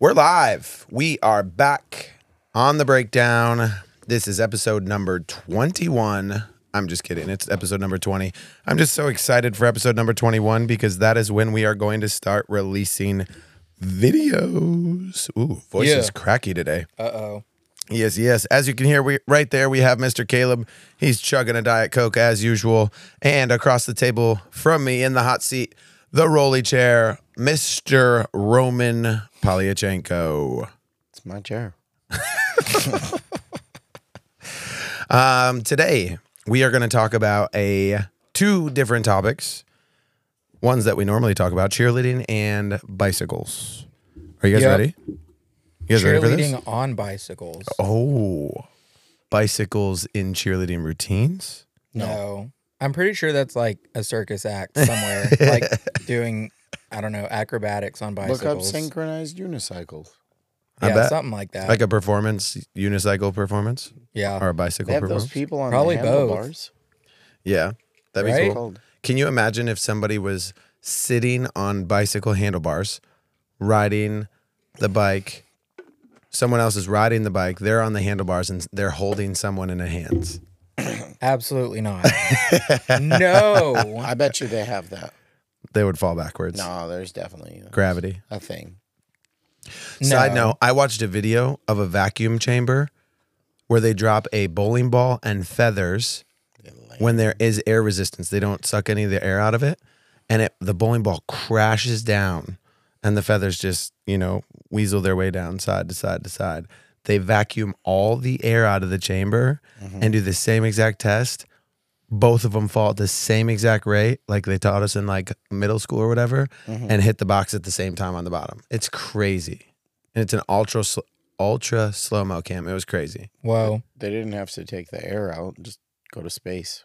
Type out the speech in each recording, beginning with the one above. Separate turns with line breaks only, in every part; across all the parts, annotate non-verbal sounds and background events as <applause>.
We're live. We are back on the breakdown. This is episode number 21. I'm just kidding. It's episode number 20. I'm just so excited for episode number 21 because that is when we are going to start releasing videos. Ooh, voice
Yeah.
is cracky today.
Uh oh.
Yes, yes. As you can hear, we right there we have Mr. Caleb. He's chugging a diet coke as usual, and across the table from me in the hot seat, the rolly chair, Mr. Roman Polyachenko.
It's my chair. <laughs>
Um, today we are going to talk about a two different topics, ones that we normally talk about: cheerleading and bicycles. Are you guys
Yep.
ready? You guys ready for this?
Cheerleading on bicycles.
Oh, bicycles in cheerleading routines.
No. I'm pretty sure that's like a circus act somewhere, <laughs> like doing, I don't know, acrobatics on bicycles.
Look up synchronized unicycles.
I
yeah,
bet.
something like that.
like a performance unicycle performance
yeah.
or a bicycle
They have
performance.
those people on
Probably
the
both.
handlebars.
yeah, that'd be
Right?
cool. Can you imagine if somebody was sitting on bicycle handlebars, riding the bike? Someone else is riding the bike. They're on the handlebars and they're holding someone in their hands.
Absolutely not. <laughs> no.
I bet you they have that.
They would fall backwards.
No, there's definitely
Gravity.
a thing.
Side
No.
note: I watched a video of a vacuum chamber where they drop a bowling ball and feathers when there is air resistance. They don't suck any of the air out of it, and it the bowling ball crashes down, and the feathers just you know weasel their way down side to side to side. They vacuum all the air out of the chamber mm-hmm. and do the same exact test. Both of them fall at the same exact rate, like they taught us in like middle school or whatever, mm-hmm. and hit the box at the same time on the bottom. It's crazy, and it's an ultra sl- ultra slow mo cam. It was crazy.
Wow,
They didn't have to take the air out. And just go to space.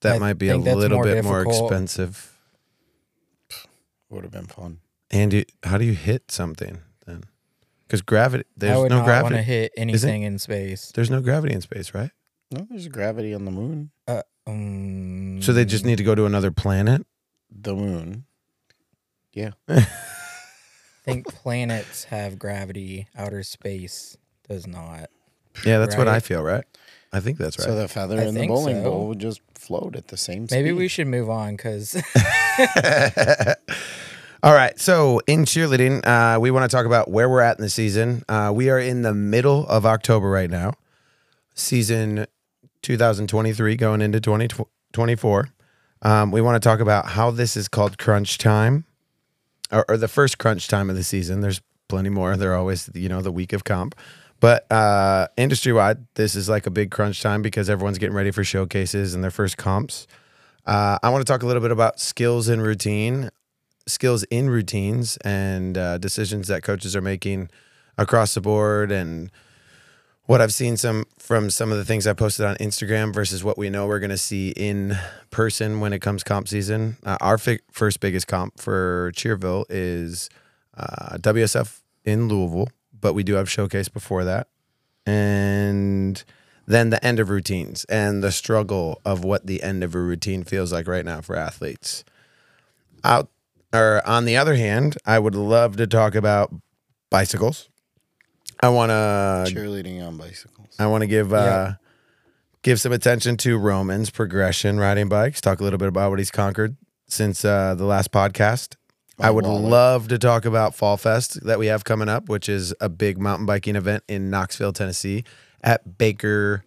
That
I
might be a little
more
bit more expensive.
Would have been fun.
And you, how do you hit something then? Because gravity,
I
there's
would
no
not want to hit anything in space.
There's no gravity in space, right?
No, there's gravity on the moon.
Uh, um,
So they just need to go to another planet.
The moon. Yeah.
I <laughs> think planets have gravity. Outer space does not.
Yeah, that's what I feel, right? I think that's right.
So the feather
I
in the
think
bowling
so.
ball would just float at the same speed.
Maybe we should move on because <laughs> <laughs>
All right. So in cheerleading, uh, we want to talk about where we're at in the season. Uh, we are in the middle of October right now, season 2023 going into 2024. Um, we want to talk about how this is called crunch time, or, or the first crunch time of the season. There's plenty more. They're always, you know, the week of comp. But uh, industry wide, this is like a big crunch time because everyone's getting ready for showcases and their first comps. Uh, I want to talk a little bit about skills and routine, skills in routines, and uh, decisions that coaches are making across the board, and what I've seen some from some of the things I posted on Instagram versus what we know we're going to see in person when it comes comp season. Uh, our fi- first biggest comp for Cheerville is uh, WSF in Louisville, but we do have showcase before that, and then the end of routines and the struggle of what the end of a routine feels like right now for athletes. Out or on the other hand, I would love to talk about bicycles. I want to
cheerleading on bicycles.
I want to give uh, give some attention to Roman's progression riding bikes. Talk a little bit about what he's conquered since uh, the last podcast.
My
I would
wallet.
love to talk about Fall Fest that we have coming up, which is a big mountain biking event in Knoxville, Tennessee, at Baker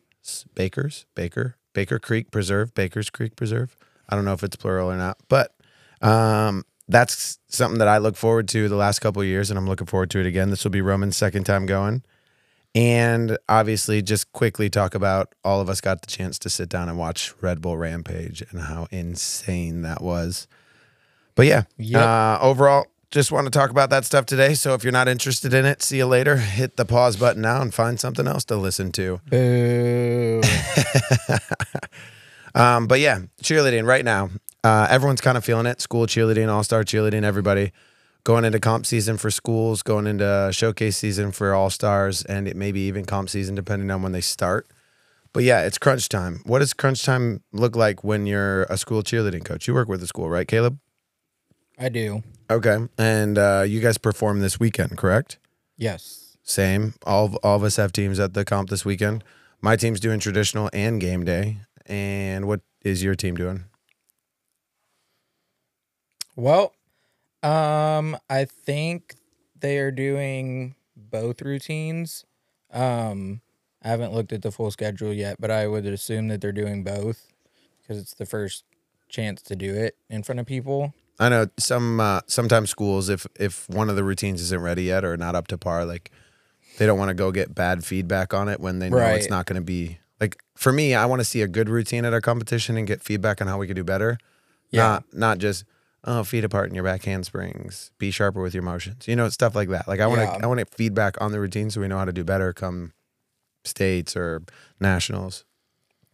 Baker's Baker Baker Creek Preserve, Baker's Creek Preserve. I don't know if it's plural or not, but um, that's something that I look forward to the last couple of years, and I'm looking forward to it again. This will be Roman's second time going. And obviously, just quickly talk about all of us got the chance to sit down and watch Red Bull Rampage and how insane that was. But yeah,
Yep.
uh, overall, just want to talk about that stuff today. So if you're not interested in it, see you later. Hit the pause button now and find something else to listen to.
boo. <laughs>
Um, but yeah, cheerleading right now. Uh, everyone's kind of feeling it. School cheerleading, all star cheerleading, everybody going into comp season for schools, going into showcase season for all stars, and it maybe even comp season depending on when they start. But yeah, it's crunch time. What does crunch time look like when you're a school cheerleading coach? You work with a school, right, Caleb?
I do.
Okay. And uh, you guys perform this weekend, correct?
Yes.
Same. All of, all of us have teams at the comp this weekend. My team's doing traditional and game day. And what is your team doing?
Well, um, I think they are doing both routines. Um, I haven't looked at the full schedule yet, but I would assume that they're doing both because it's the first chance to do it in front of people.
I know some uh, sometimes schools if if one of the routines isn't ready yet or not up to par, like they don't want to go get bad feedback on it when they know it's not going to be like for me. I want to see a good routine at a competition and get feedback on how we could do better.
Yeah.
Not not just oh feet apart in your back handsprings, be sharper with your motions, you know stuff like that. Like I want to
Yeah.
I want to feedback on the routine so we know how to do better come states or nationals.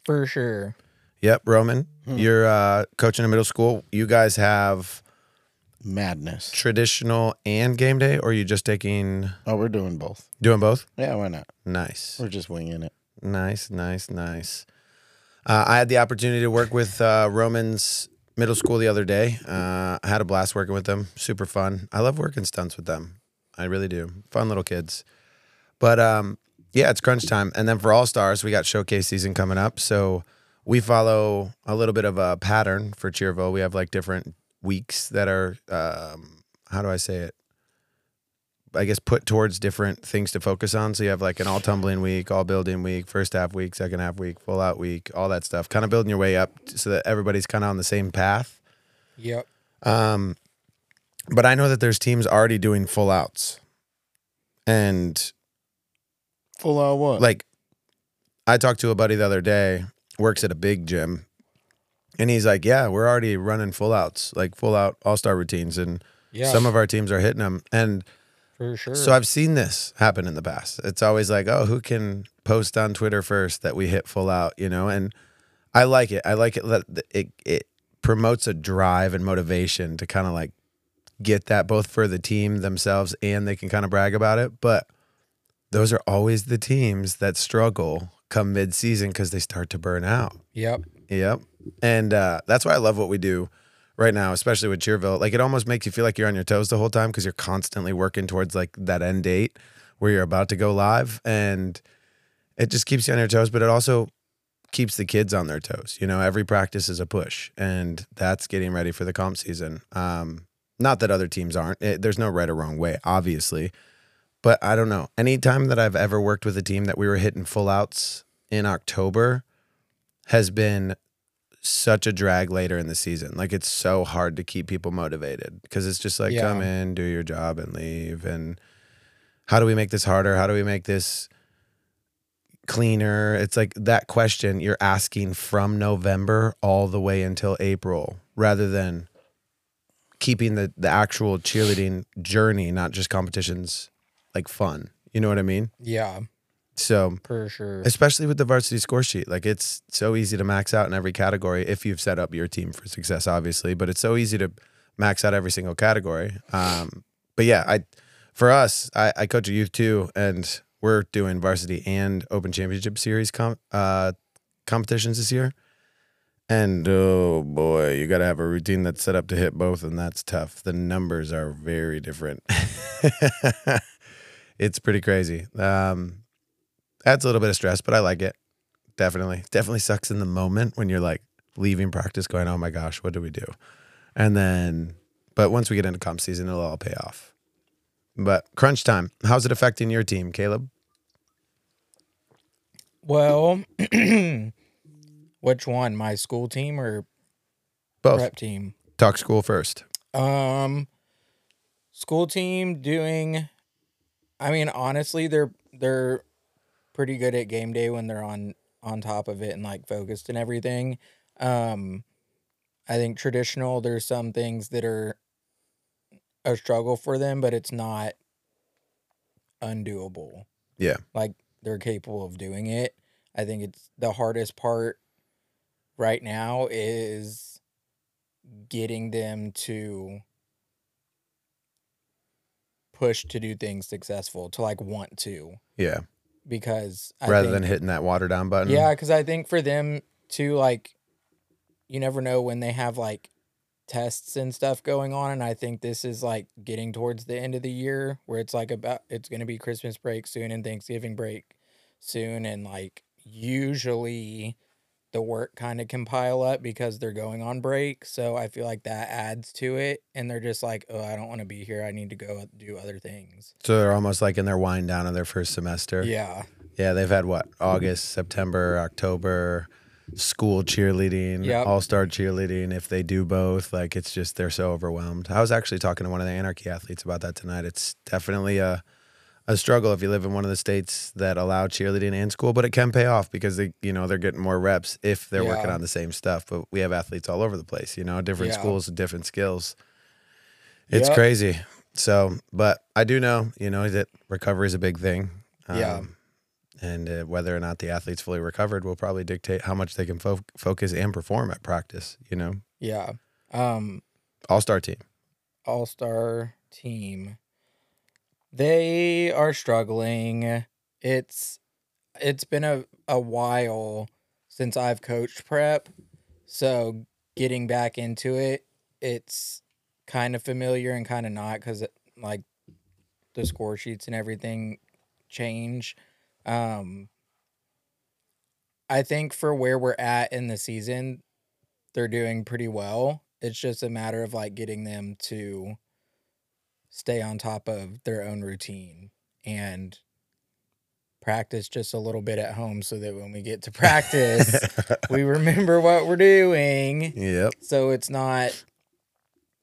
For sure.
Yep, Roman,
Hmm.
you're uh, coaching a middle school. You guys have
Madness.
traditional and game day, or are you just taking
Oh, we're doing both.
doing both?
Yeah, why not?
Nice,
We're just winging it.
Nice, nice, nice. Uh, I had the opportunity to work with uh, Roman's middle school the other day. Uh, I had a blast working with them. Super fun. I love working stunts with them. I really do. Fun little kids. But um, yeah, it's crunch time. And then for All Stars, we got showcase season coming up. So we follow a little bit of a pattern for Cheerville. We have like different weeks that are, um, how do I say it? I guess put towards different things to focus on. So you have like an all tumbling week, all building week, first half week, second half week, full out week, all that stuff. Kind of building your way up so that everybody's kind of on the same path.
Yep.
Um, but I know that there's teams already doing full outs, and
Full out what?
like I talked to a buddy the other day, works at a big gym, and he's like, "Yeah, we're already running full outs, like full out all star routines, and
Yeah.
some of our teams are hitting them." And
for sure.
so I've seen this happen in the past. It's always like, "Oh, who can post on Twitter first that we hit full out?" You know, and I like it. I like it that it it promotes a drive and motivation to kind of like get that both for the team themselves and they can kind of brag about it. But those are always the teams that struggle come mid season because they start to burn out.
yep.
Yep. And uh, that's why I love what we do right now, especially with Cheerville. Like it almost makes you feel like you're on your toes the whole time because you're constantly working towards like that end date where you're about to go live. And it just keeps you on your toes, but it also keeps the kids on their toes. You know, every practice is a push, and that's getting ready for the comp season. Um, not that other teams aren't. It, there's no right or wrong way, obviously. But I don't know. Anytime that I've ever worked with a team that we were hitting full outs in October has been such a drag later in the season. Like it's so hard to keep people motivated because it's just like
Yeah.
come in, do your job and leave and how do we make this harder? How do we make this cleaner? It's like that question you're asking from November all the way until April rather than keeping the the actual cheerleading journey, not just competitions like fun. You know what I mean?
Yeah.
So
For sure.
especially with the varsity score sheet. Like it's so easy to max out in every category if you've set up your team for success, obviously. But it's so easy to max out every single category. Um, but yeah, I for us, I, I coach a youth too, and we're doing varsity and open championship series com- uh, competitions this year. And oh boy, you got to have a routine that's set up to hit both, and that's tough. The numbers are very different. <laughs> it's pretty crazy. Um, adds a little bit of stress, but I like it. Definitely. Definitely sucks in the moment when you're like leaving practice going, oh my gosh, what do we do? And then, but once we get into comp season, it'll all pay off. But crunch time, how's it affecting your team, Caleb?
Well, <clears throat> which one? My school team or
Both.
prep team?
Talk school first.
Um, school team doing. I mean, honestly, they're they're pretty good at game day when they're on on top of it and like focused and everything. Um, I think traditional. There's some things that are a struggle for them, but it's not undoable.
Yeah.
like they're capable of doing it. I think it's the hardest part right now is getting them to push to do things successful to like want to
Yeah.
Because I
Rather
think-
than hitting that water down button.
yeah because i think for them to like you never know when they have like tests and stuff going on and I think this is like getting towards the end of the year where it's like about it's going to be Christmas break soon and Thanksgiving break soon and like usually the work kind of can pile up because they're going on break so I feel like that adds to it and they're just like oh I don't want to be here I need to go do other things.
So they're almost like in their wind down of their first semester.
Yeah.
Yeah, they've had what? August, September, October, school cheerleading,
Yep.
all star cheerleading. If they do both, like it's just they're so overwhelmed. I was actually talking to one of the anarchy athletes about that tonight. It's definitely a a struggle if you live in one of the states that allow cheerleading and school, but it can pay off because they you know they're getting more reps if they're working on the same stuff. But we have athletes all over the place, you know, different
Yeah.
schools, different skills. It's
Yep.
crazy. So, but I do know, you know, that recovery is a big thing.
Yeah.
And uh, whether or not the athlete's fully recovered will probably dictate how much they can fo- focus and perform at practice. You know,
Yeah. Um
all star team.
all star team. They are struggling. It's it's been a, a while since I've coached prep. So getting back into it, it's kind of familiar and kind of not because like the score sheets and everything change. Um, I think for where we're at in the season, they're doing pretty well. It's just a matter of like getting them to stay on top of their own routine and practice just a little bit at home so that when we get to practice, we <laughs> remember what we're doing.
yep.
So it's not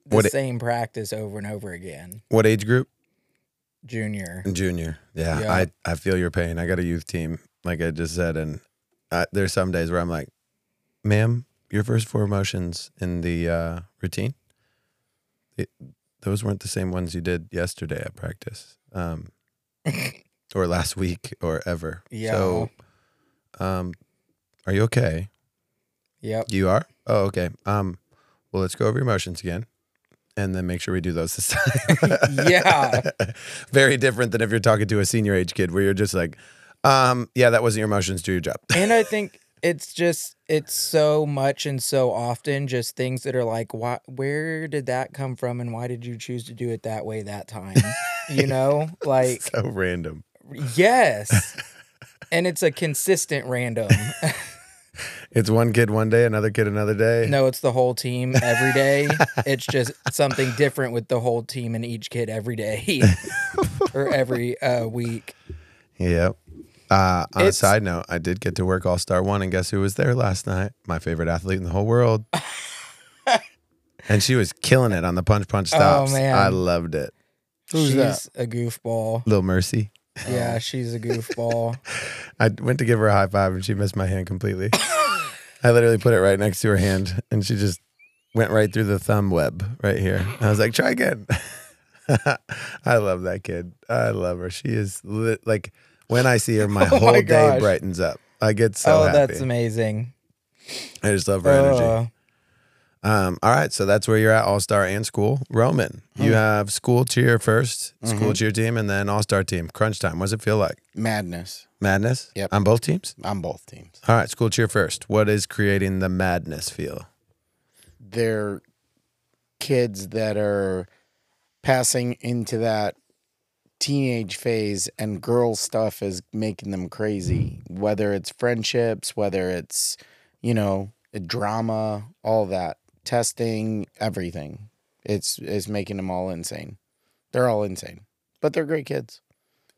the
What
same practice over and over again.
What age group?
Junior.
Junior. Yeah,
Yeah.
I I feel your pain. I got a youth team, like I just said, and I, there's some days where I'm like, "Ma'am, your first four motions in the uh, routine, it, those weren't the same ones you did yesterday at practice, um, <laughs> or last week, or ever." Yeah. So, um, are you okay?
Yep.
You are. Oh, okay. Um, well, let's go over your motions again. And then make sure we do those this time. <laughs>
Yeah. <laughs>
Very different than if you're talking to a senior age kid where you're just like, um, yeah, that wasn't your motions, do your job.
and I think it's just it's so much and so often just things that are like why where did that come from and why did you choose to do it that way that time? You know? <laughs> Like
so random.
yes. <laughs> And it's a consistent random. <laughs>
It's one kid one day, another kid another day.
no it's the whole team every day. It's just something different with the whole team and each kid every day. Or every uh, week.
Yep. Uh, on a side note, I did get to work All Star One, and guess who was there last night? My favorite athlete in the whole world. <laughs> and she was killing it on the punch punch
Oh,
stops.
man.
I loved it.
Who's
she's
that?
a goofball
Little Mercy.
yeah she's a goofball <laughs>
I went to give her a high five, and she missed my hand completely. I literally put it right next to her hand, and she just went right through the thumb web right here. I was like, try again. <laughs> I love that kid. I love her. She is lit, like when I see her, <laughs> my
Oh
whole
my
day brightens up. I get so
oh
happy.
that's amazing
I just love her energy.
Uh,
Um, all right, so that's where you're at, All Star and school. Roman, you have school cheer 1st school cheer team, and then All Star team. Crunch time. What does it feel like?
Madness
Madness.
Yep.
On both teams.
on both teams.
All right, school cheer first. What is creating the madness feel?
They're kids that are passing into that teenage phase and girl stuff is making them crazy mm. whether it's friendships whether it's you know drama all that testing everything it's it's making them all insane they're all insane but they're great kids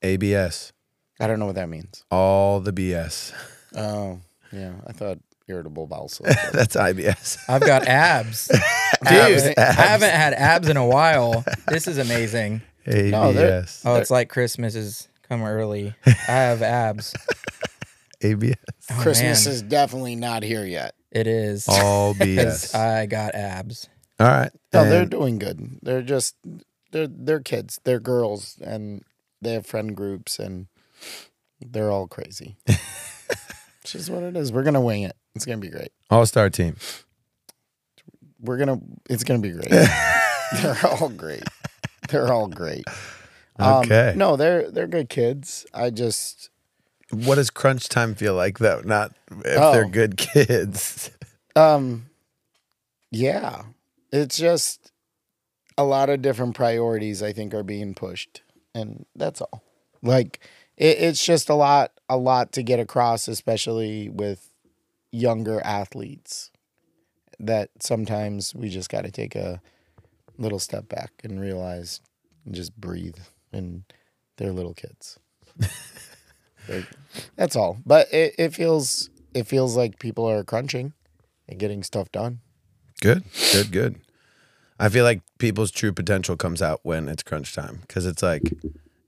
ABS.
i don't know what that means
All the BS.
oh yeah i thought irritable bowel <laughs> syndrome
that's IBS.
I've got <laughs> abs.
Abs,
Dude,
abs.
I haven't had abs in a while. This is amazing.
No,
ABS.
Oh, it's like Christmas has come early. I have abs. <laughs>
ABS.
Oh,
christmas
man.
is definitely not here yet
It is.
All <laughs> BS.
I got abs.
All right.
No, they're doing good. They're just they're they're kids. They're girls and they have friend groups and they're all crazy. <laughs> it's just what it is. We're gonna wing it. It's gonna be great.
All Star team.
We're gonna it's gonna be great. they're all great. <laughs> They're all great. Um,
Okay.
no, they're they're good kids. I just
What does crunch time feel like though? Not if
Oh.
they're good <laughs> kids.
um yeah. It's just a lot of different priorities I think are being pushed. And that's all. Like it, it's just a lot a lot to get across, especially with younger athletes. That sometimes we just gotta take a little step back and realize and just breathe and they're little kids. <laughs> Like, that's all. But it, it feels it feels like people are crunching and getting stuff done.
Good, good, good. I feel like people's true potential comes out when it's crunch time because it's like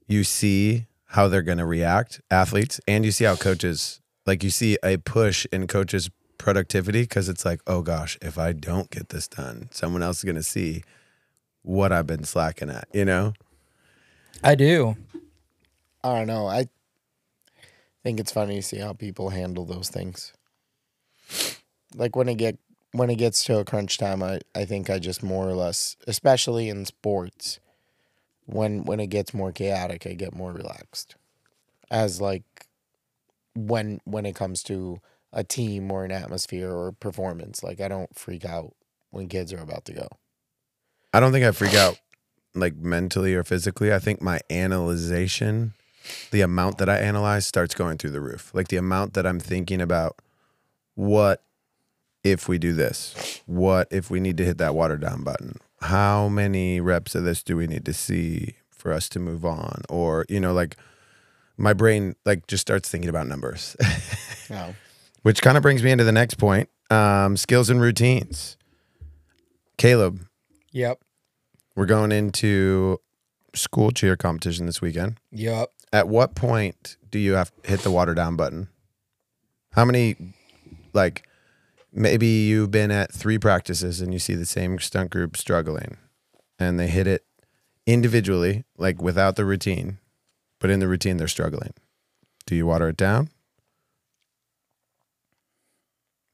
you see how they're going to react, athletes, and you see how coaches, like you see a push in coaches' productivity because it's like, oh gosh, if I don't get this done, someone else is going to see what I've been slacking at, you know?
I do.
I don't know. I think it's funny to see how people handle those things. Like when it get when it gets to a crunch time, I, I think I just more or less, especially in sports, when when it gets more chaotic, I get more relaxed. As like when when it comes to a team or an atmosphere or performance, like I don't freak out when kids are about to go.
I don't think I freak out like mentally or physically. I think my analyzation, the amount that I analyze starts going through the roof. Like the amount that I'm thinking about what if we do this? What if we need to hit that water down button? How many reps of this do we need to see for us to move on? Or, you know, like my brain like just starts thinking about numbers. <laughs>
No.
Which kind of brings me into the next point. Um, skills and routines. Caleb,
Yep.
we're going into school cheer competition this weekend.
Yep.
At what point do you have to hit the water down button? How many, like, maybe you've been at three practices and you see the same stunt group struggling and they hit it individually, like without the routine, but in the routine they're struggling. Do you water it down?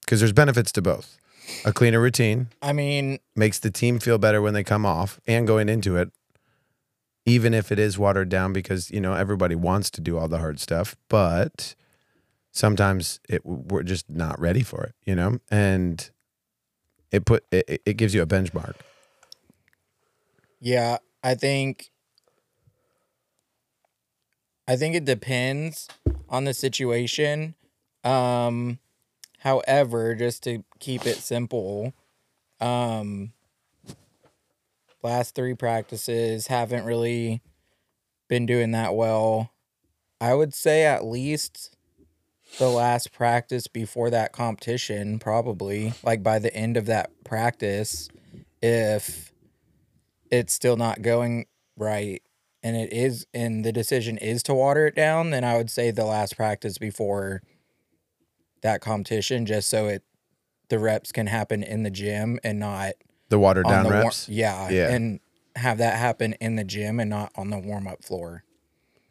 Because there's benefits to both. A cleaner routine
I mean,
makes the team feel better when they come off and going into it even if it is watered down because you know everybody wants to do all the hard stuff but sometimes it we're just not ready for it you know and it put it, it gives you a benchmark
yeah, I think I think it depends on the situation. Um however, just to keep it simple, um last 3 practices haven't really been doing that well. I would say at least the last practice before that competition probably like by the end of that practice if it's still not going right and it is and the decision is to water it down then i would say the last practice before that competition just so it the reps can happen in the gym and not
the watered down
the war-
reps
yeah,
Yeah.
and have that happen in the gym and not on the warm up floor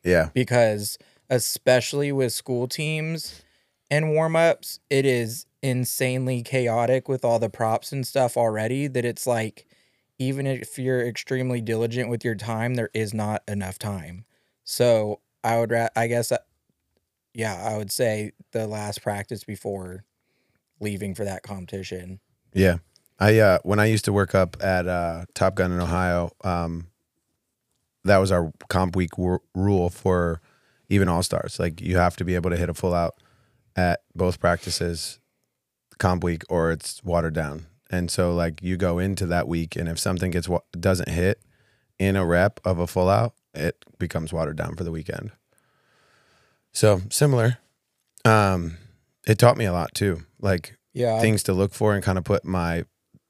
yeah
because especially with school teams and warm ups, it is insanely chaotic with all the props and stuff already that it's like even if you're extremely diligent with your time, there is not enough time. So I would, ra- I guess, uh, yeah, I would say the last practice before leaving for that competition.
yeah. I uh when i used to work up at uh top gun in ohio um that was our comp week rule for even all stars like you have to be able to hit a full out at both practices comp week or it's watered down. And so like you go into that week and if something gets doesn't hit in a rep of a full out it becomes watered down for the weekend so similar um it taught me a lot too like
Yeah, I-
things to look for and kind of put my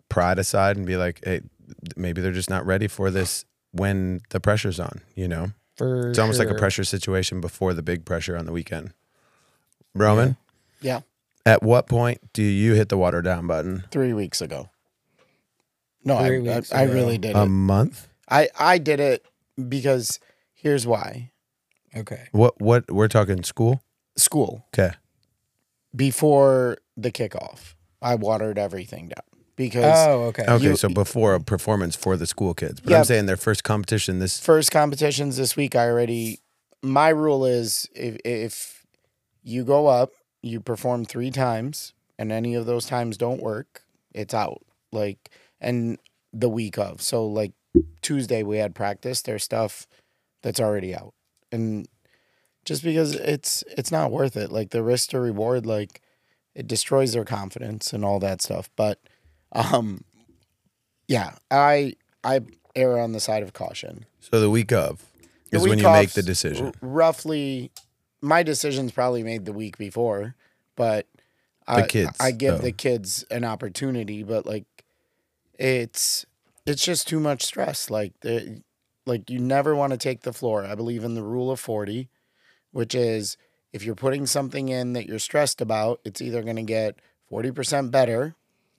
pride aside and be like hey maybe they're just not ready for this when the pressure's on you know
for
it's almost like a pressure situation before the big pressure on the weekend. Roman,
Yeah.
at what point do you hit the water down button?
Three weeks ago. No, I,
Three
I,
weeks
I
ago.
really did
A
it.
A month?
I, I did it because here's why.
Okay.
What what we're talking school?
School.
Okay.
Before the kickoff, I watered everything down because
Oh, okay.
Okay,
You-
so before a performance for the school kids. But
Yeah.
I'm saying their first competition this
first competitions this week I already my rule is if if you go up, you perform 3 times and any of those times don't work, it's out. Like and the week of. So like Tuesday we had practice. There's stuff that's already out, and just because it's it's not worth it. Like the risk to reward, like it destroys their confidence and all that stuff. But um, yeah, I I err on the side of caution.
So the week of is when you make the decision.
r- roughly, my decision's probably made the week before, but I,
kids,
I give
though.
the kids an opportunity. But like, it's it's just too much stress. Like the like you never want to take the floor. I believe in the rule of forty, which is if you're putting something in that you're stressed about, it's either going to get forty percent better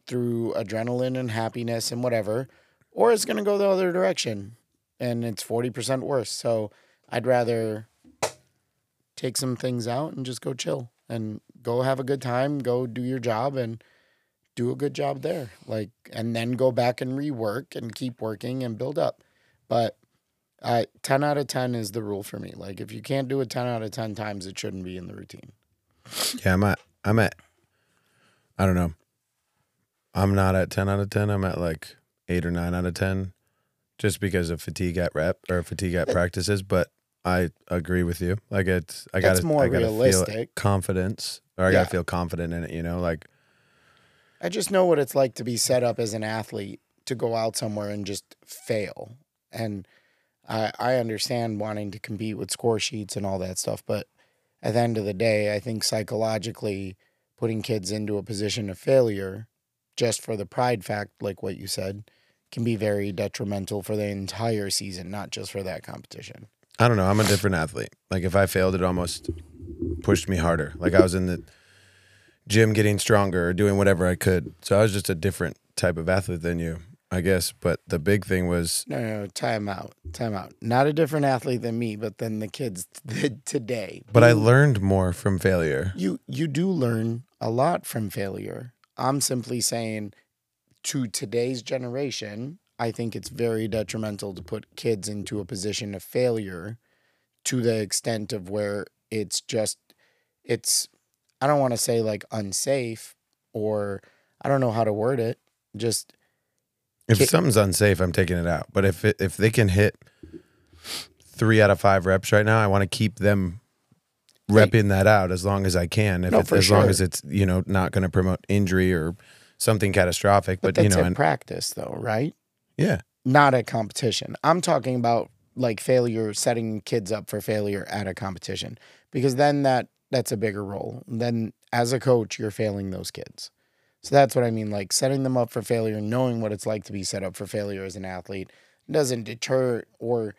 through adrenaline and happiness and whatever, or it's going to go the other direction and it's 40% worse. So I'd rather take some things out and just go chill and go have a good time, go do your job and do a good job there. Like, and then go back and rework and keep working and build up. But I 10 out of 10 is the rule for me. Like, if you can't do it 10 out of 10 times, it shouldn't be in the routine.
Yeah, I'm at. I'm at. I don't know. I'm not at ten out of ten. I'm at like eight or nine out of ten, just because of fatigue at rep or fatigue at <laughs> practices. But I agree with you. Like it's. I gotta.
more
I gotta feel
realistic.
confidence, or I
Yeah.
gotta feel confident in it. You know, like
I just know what it's like to be set up as an athlete to go out somewhere and just fail. And I I understand wanting to compete with score sheets and all that stuff, but at the end of the day, I think psychologically putting kids into a position of failure just for the pride fact, like what you said, can be very detrimental for the entire season, not just for that competition.
I don't know. I'm a different athlete. Like if I failed, it almost pushed me harder. Like I was in the gym getting stronger or doing whatever I could. So I was just a different type of athlete than you, I guess. But the big thing was
No, no, no, time out, time out. Not a different athlete than me, but than the kids <laughs> did today.
but I learned more from failure.
you you do learn a lot from failure. I'm simply saying to today's generation, I think it's very detrimental to put kids into a position of failure to the extent of where it's just it's I don't want to say like unsafe or I don't know how to word it. Just
If something's unsafe, I'm taking it out. But if it, if they can hit three out of five reps right now, I want to keep them
Right.
repping that out as long as I can. If
No,
it's,
for
as long
sure.
as it's you know not going to promote injury or something catastrophic.
but,
But, you
that's
know,
in
and,
practice though, right?
yeah,
Not at competition. I'm talking about like failure setting kids up for failure at a competition because then that that's a bigger role. Then as a coach, you're failing those kids. So that's what I mean like setting them up for failure, knowing what it's like to be set up for failure as an athlete doesn't deter or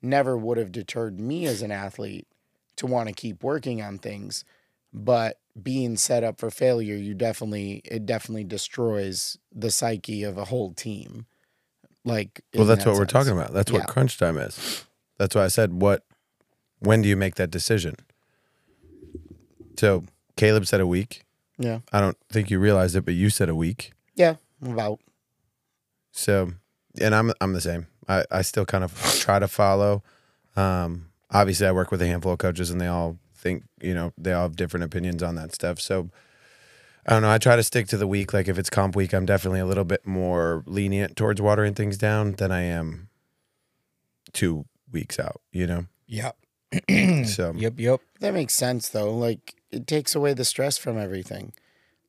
never would have deterred me as an athlete to want to keep working on things, but being set up for failure, you definitely it definitely destroys the psyche of a whole team. Like
well, that's
that
what we're talking about. That's
Yeah.
what crunch time is. That's why I said what. When do you make that decision? So Caleb said a week.
Yeah.
I don't think you realized it, but you said a week.
Yeah, about
So, and I'm I'm the same. I, I still kind of try to follow. Um, obviously, I work with a handful of coaches, and they all think you know they all have different opinions on that stuff. So, I don't know. I try to stick to the week. Like if it's comp week, I'm definitely a little bit more lenient towards watering things down than I am two weeks out. You know.
Yep. <clears throat>
So
Yep. Yep.
that makes sense though. Like it takes away the stress from everything.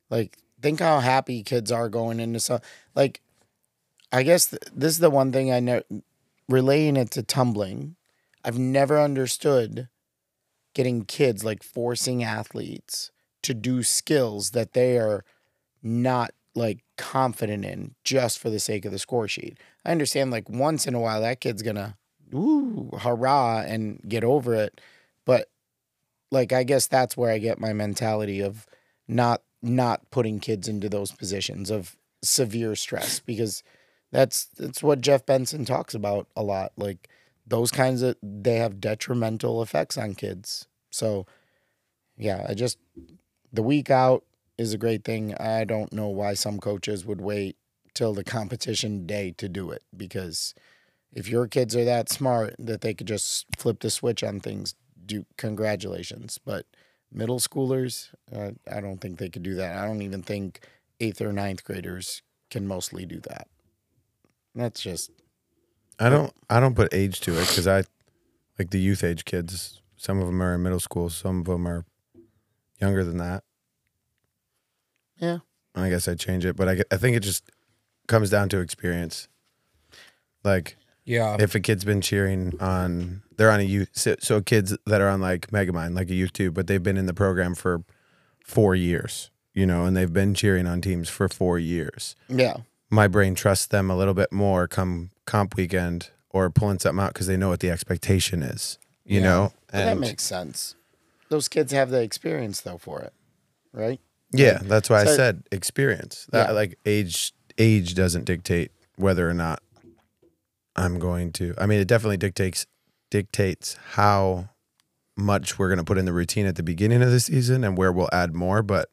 Like think how happy kids are going into some like I guess th- this is the one thing I know relaying it to tumbling. I've never understood getting kids like forcing athletes to do skills that they are not like confident in just for the sake of the score sheet. I understand like once in a while that kid's gonna ooh hurrah and get over it, but like I guess that's where I get my mentality of not not putting kids into those positions of severe stress because that's that's what Jeff Benson talks about a lot. Like those kinds of they have detrimental effects on kids. So yeah, I just the week out is a great thing. I don't know why some coaches would wait till the competition day to do it because if your kids are that smart that they could just flip the switch on things, do congratulations. But middle schoolers, uh, I don't think they could do that. I don't even think eighth or ninth graders can mostly do that. That's just
I don't I don't put age to it because I like the youth age kids. Some of them are in middle school. Some of them are younger than that.
yeah.
I guess I change it, but I, I think it just comes down to experience. Like
Yeah.
if a kid's been cheering on, they're on a youth. So, so kids that are on like Megamind, like a youth too, but they've been in the program for four years, you know, and they've been cheering on teams for four years.
Yeah.
My brain trusts them a little bit more come comp weekend or pulling something out because they know what the expectation is, you
Yeah.
know.
But that makes sense. Those kids have the experience though for it, right?
Yeah, that's why I said experience. That
Yeah.
like age age doesn't dictate whether or not I'm going to. I mean, it definitely dictates dictates how much we're going to put in the routine at the beginning of the season and where we'll add more, but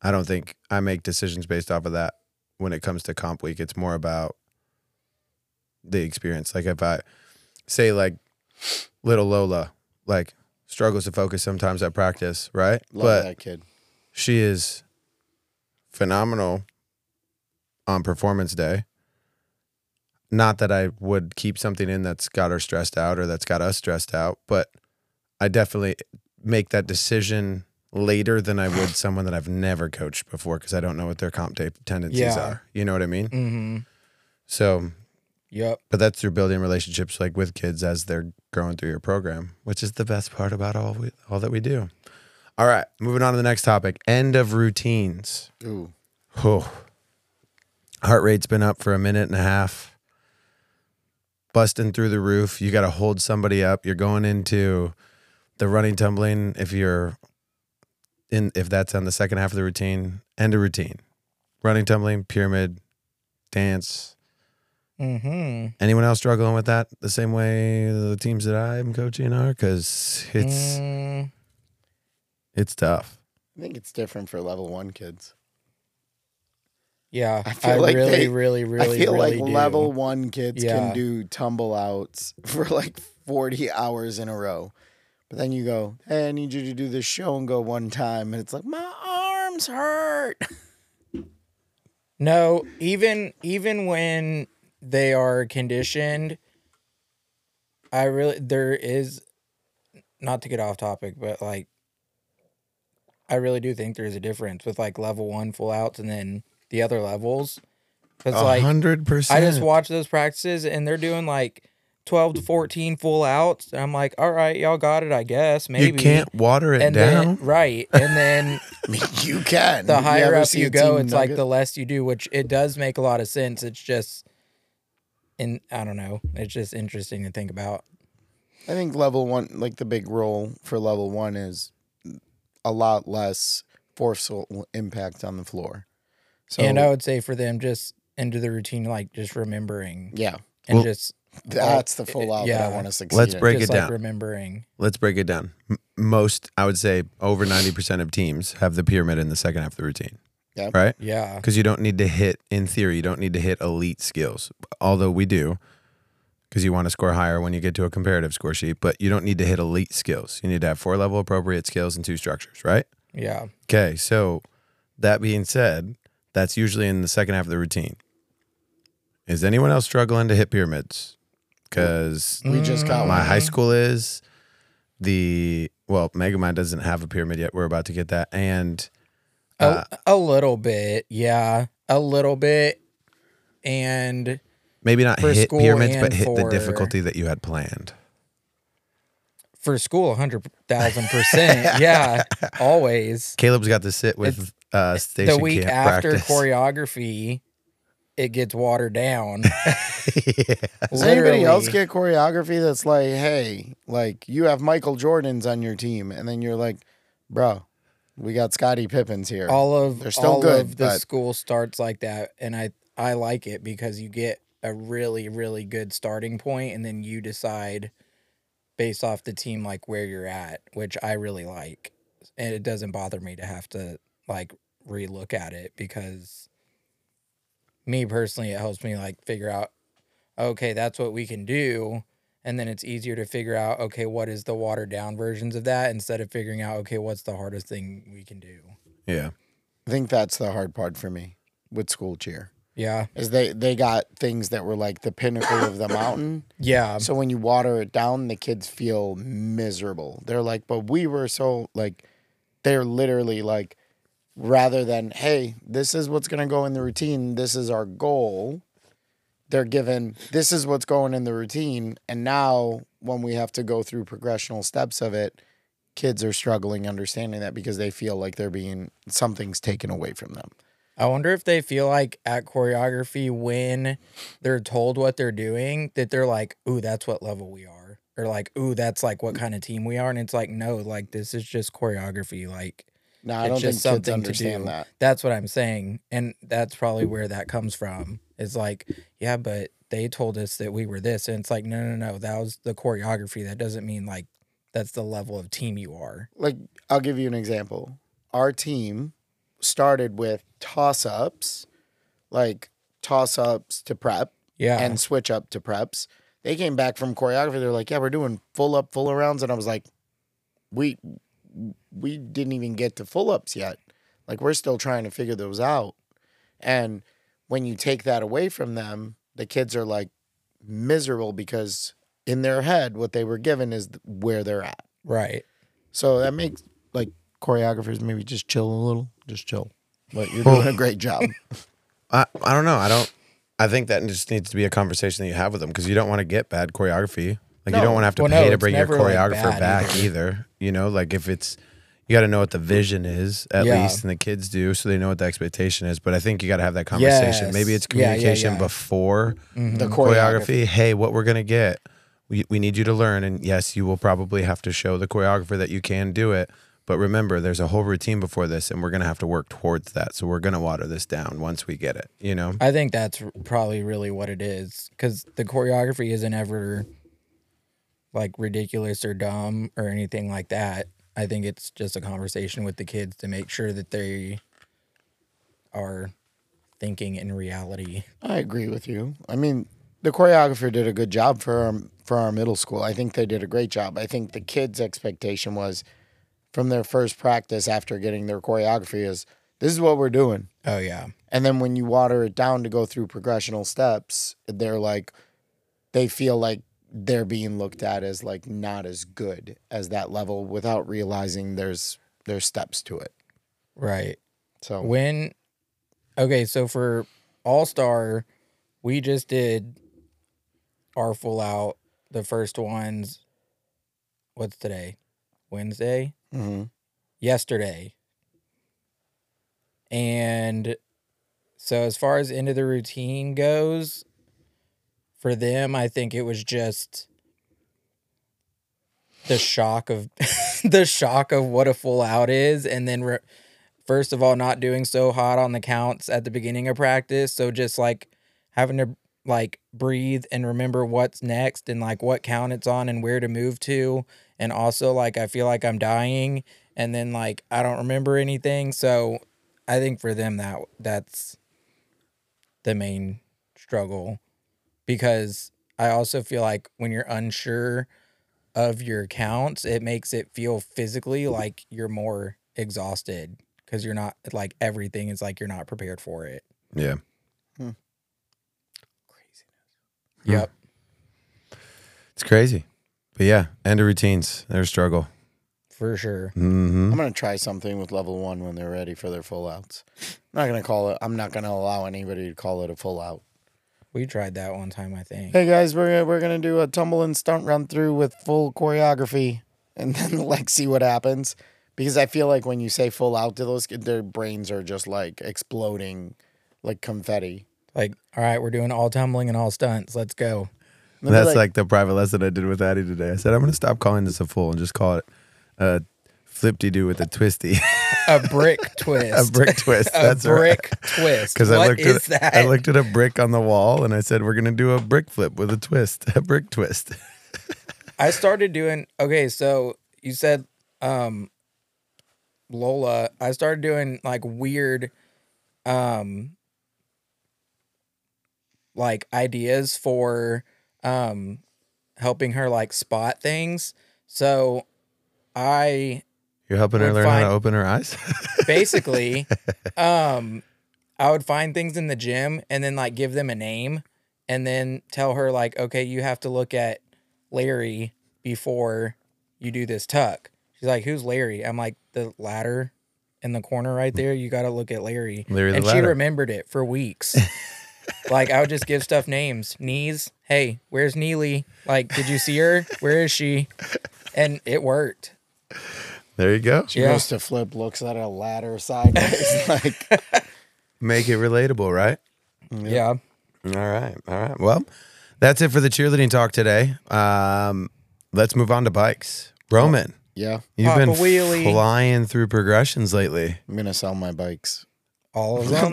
I don't think I make decisions based off of that when it comes to comp week. It's more about the experience. Like if I say like little Lola like struggles to focus sometimes at practice, right?
Love
but
that kid.
she is phenomenal on performance day. Not that I would keep something in that's got her stressed out or that's got us stressed out, but I definitely make that decision later than I would someone that I've never coached before because I don't know what their comp tape tendencies
Yeah.
are. You know what I mean?
mm-hmm.
So,
Yep.
but that's through building relationships like with kids as they're growing through your program, which is the best part about all we, all that we do. All right, moving on to the next topic: end of routines.
Ooh.
Oh, heart rate's been up for a minute and a half, busting through the roof. You got to hold somebody up. You're going into the running, tumbling. If you're in, if that's on the second half of the routine, end of routine, running, tumbling, pyramid, dance.
Mm-hmm.
Anyone else struggling with that the same way the teams that I'm coaching are? Because it's
Mm,
it's tough.
I think it's different for level one kids.
Yeah.
I
I,
feel like
really,
they-
really, really,
I feel
really
like
do.
level one kids
Yeah.
can do tumble outs <laughs> for like 40 hours in a row. But then you go, hey, I need you to do this show and go one time. And it's like, my arms hurt. <laughs>
No, even even when they are conditioned, I really there is not to get off topic, but like I really do think there's a difference with like level one full outs and then the other levels. Because like
hundred percent.
I just watch those practices and they're doing like twelve to fourteen full outs, and I'm like, all right, y'all got it, I guess. Maybe
You can't water it
and
down.
then right, and then <laughs>
I mean, you can.
the higher
ever
up you go,
team
it's like the less you do, which it does make a lot of sense. It's just, in I don't know, it's just interesting to think about.
I think level one, like the big role for level one is a lot less forceful impact on the floor. So,
and I would say for them, just into the routine, like just remembering
yeah,
and
Well,
just
that's the full eh, out that
yeah.
I want to succeed.
Let's break
just
it
like
down.
remembering.
Let's break it down. M- Most, I would say, over ninety percent of teams have the pyramid in the second half of the routine.
Yeah.
Right.
Yeah,
Because you don't need to hit, in theory, you don't need to hit elite skills. Although we do, because you want to score higher when you get to a comparative score sheet. But you don't need to hit elite skills. You need to have four level appropriate skills and two structures. Right.
yeah,
Okay, so that being said, that's usually in the second half of the routine. Is anyone else struggling to hit pyramids? Because
We just got
my
one.
high school is the well, Megamind doesn't have a pyramid yet. We're about to get that, and uh,
a, a little bit, yeah, a little bit, and
maybe not
For
hit
school
pyramids, but
and
hit the
for-
difficulty that you had planned.
for school, hundred thousand percent, yeah, <laughs> always.
Caleb's got to sit with uh, station
the week
camp
after
practice. <laughs>
choreography, it gets watered down. <laughs>
Does anybody else get choreography that's like, hey, like you have Michael Jordan's on your team, and then you're like, bro, we got Scottie Pippins here.
all of
They're still
all
good,
of the
but-
school starts like that, and I I like it because you get a really really good starting point, and then you decide based off the team like where you're at, which I really like, and it doesn't bother me to have to like relook at it because me personally it helps me like figure out okay that's what we can do and then it's easier to figure out okay what is the watered down versions of that instead of figuring out okay what's the hardest thing we can do
yeah,
I think that's the hard part for me with school cheer.
Yeah.
is they they got things that were like the pinnacle of the mountain. <coughs>
Yeah.
So when you water it down, the kids feel miserable. They're like, but we were so like, they're literally like, rather than, hey, this is what's going to go in the routine, this is our goal, they're given, this is what's going in the routine. And now when we have to go through progressional steps of it, kids are struggling understanding that because they feel like they're being, something's taken away from them.
I wonder if they feel like at choreography when they're told what they're doing that they're like, "Ooh, that's what level we are," or like, "Ooh, that's like what mm. kind of team we are," and it's like, no, like this is just choreography. Like
No, I
It's
don't think
just
kids
something to
understand
do.
that.
that's what I'm saying, and that's probably where that comes from. Is like, yeah, but they told us that we were this, and it's like, no, no, no, that was the choreography. That doesn't mean like that's the level of team you are.
like I'll give you an example. Our team started with toss ups, like toss ups to prep
Yeah,
and switch up to preps. They came back from choreography. They're like, "Yeah, we're doing full up, full rounds," and I was like, "We we didn't even get to full ups yet. Like we're still trying to figure those out." And when you take that away from them, the kids are like miserable because in their head, what they were given is where they're at.
right.
So that makes like choreographers maybe just chill a little, just chill. But you're doing a <laughs> great job.
I, I don't know. I don't. I think that just needs to be a conversation that you have with them because you don't want to get bad choreography. Like you don't want to have to
Well,
pay
no,
to bring your
never, like,
choreographer back
either.
either. You know, like if it's you got to know what the vision is at
Yeah.
least, and the kids do, so they know what the expectation is. But I think you got to have that conversation. Maybe
Yes.
it's
Yeah, yeah,
communication
yeah.
before
Mhm.
The
choreography. Hey, what we're gonna get, we we need you to learn, and yes, you will probably have to show the choreographer that you can do it. But remember, there's a whole routine before this, and we're gonna have to work towards that. So we're gonna water this down once we get it. You know.
I think that's probably really what it is because the choreography isn't ever like ridiculous or dumb or anything like that. I think it's just a conversation with the kids to make sure that they are thinking in reality.
I agree with you. I mean, the choreographer did a good job for our, for our middle school. I think they did a great job. I think the kids' expectation was from their first practice after getting their choreography is this is what we're doing.
Oh yeah,
And then when you water it down to go through progressional steps, they're like, they feel like they're being looked at as like not as good as that level without realizing there's there's steps to it.
right.
So
When okay, so for All Star, we just did our full out. The first ones. What's today? Wednesday.
mhm.
yesterday. And so as far as into the routine goes, for them, I think it was just the shock of <laughs> the shock of what a full out is and then re- first of all not doing so hot on the counts at the beginning of practice, so just like having to like breathe and remember what's next and like what count it's on and where to move to and also like I feel like I'm dying and then like I don't remember anything. So I think for them that that's the main struggle because I also feel like when you're unsure of your counts, it makes it feel physically like you're more exhausted because you're not like everything is like you're not prepared for it.
Yeah. Hmm.
Yep.
It's crazy. But yeah, end of routines. They're a struggle.
For sure.
hmm
I'm gonna try something with level one when they're ready for their full outs. I'm not gonna call it. I'm not gonna allow anybody to call it a full out.
We tried that one time, I think.
Hey guys, we're gonna, we're gonna do a tumble and stunt run through with full choreography, and then <laughs> like see what happens. Because I feel like when you say full out to those kids, their brains are just like exploding, like confetti.
Like, all right, we're doing all tumbling and all stunts. Let's go.
They'll
That's like, the private lesson I did with Addie today. I said I'm going to stop calling this a full and just call it a flip do with a twisty, <laughs>
A brick twist.
a brick twist. That's <laughs> a
brick twist.
Because I looked
is
at
that?
I looked at a brick on the wall and I said we're going to do a brick flip with a twist, <laughs> a brick twist.
I started doing okay, so you said um Lola, I started doing like weird um like ideas for um helping her like spot things. So I
You're helping her learn how to open her eyes. <laughs>
basically um I would find things in the gym and then like give them a name and then tell her like, okay, you have to look at Larry before you do this tuck. She's like, who's Larry? I'm like, the ladder in the corner right there. You got to look at Larry.
Larry
and she
ladder.
remembered it for weeks. <laughs> like I would just give stuff names. Knees. Hey, where's Neely? Like, did you see her? Where is she? And it worked.
There you go.
She
Yeah.
goes to flip, looks at a ladder sideways, <laughs> like
Make it relatable, right?
Yeah.
All right. All right. Well, that's it for the cheerleading talk today. Um, let's move on to bikes. Roman,
yeah.
you've
Pop
been
a wheelie.
flying through progressions lately.
I'm gonna sell my bikes.
All of <laughs> them.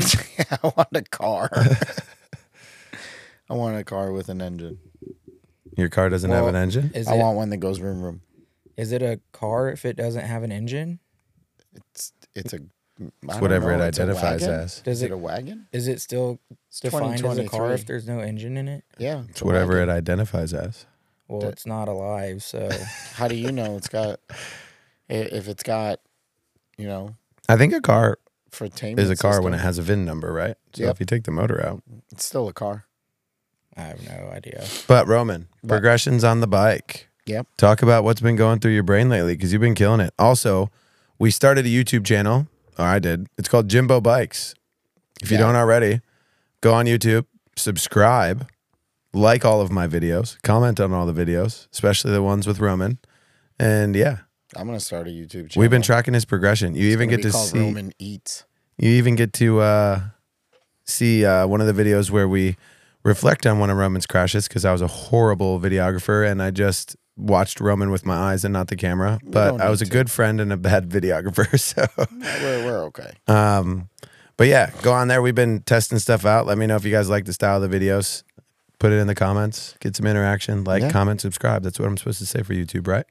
I want a car. <laughs> I want a car with an engine.
Your car doesn't have an engine.
Is
I
it,
want one that goes room room.
Is it a car if it doesn't have an engine?
It's it's a I
It's whatever
know,
it
it's
identifies as.
Does
Is it
it
a wagon?
is it still
It's
defined as a car if there's no engine in it?
Yeah,
It's whatever it identifies as.
Well, it's not alive, so <laughs>
How do you know it's got? If it's got, you know,
I think a car
for
is a car when it has a VIN number, right? So
Yep.
if you take the motor out.
It's still a car.
I have no idea.
But Roman,
But-
progressions on the bike.
Yep.
Talk about what's been going through your brain lately because you've been killing it. Also, we started a YouTube channel, or I did. It's called Jimbo Bikes. If you
Yeah.
don't already, go on YouTube, subscribe, like all of my videos, comment on all the videos, especially the ones with Roman. And yeah,
I'm gonna start a YouTube channel.
we've been tracking his progression. You even get to see
Roman Eats.
you even get to uh, see uh, one of the videos where we reflect on one of Roman's crashes because I was a horrible videographer and I just watched Roman with my eyes and not the camera. But I was a
to.
good friend and a bad <laughs> videographer. <laughs> So,
We're we're okay.
um, but yeah, go on there. We've been testing stuff out. Let me know if you guys like the style of the videos. Put it in the comments. Get some interaction. Like,
Yeah.
comment, subscribe. That's what I'm supposed to say for YouTube, right?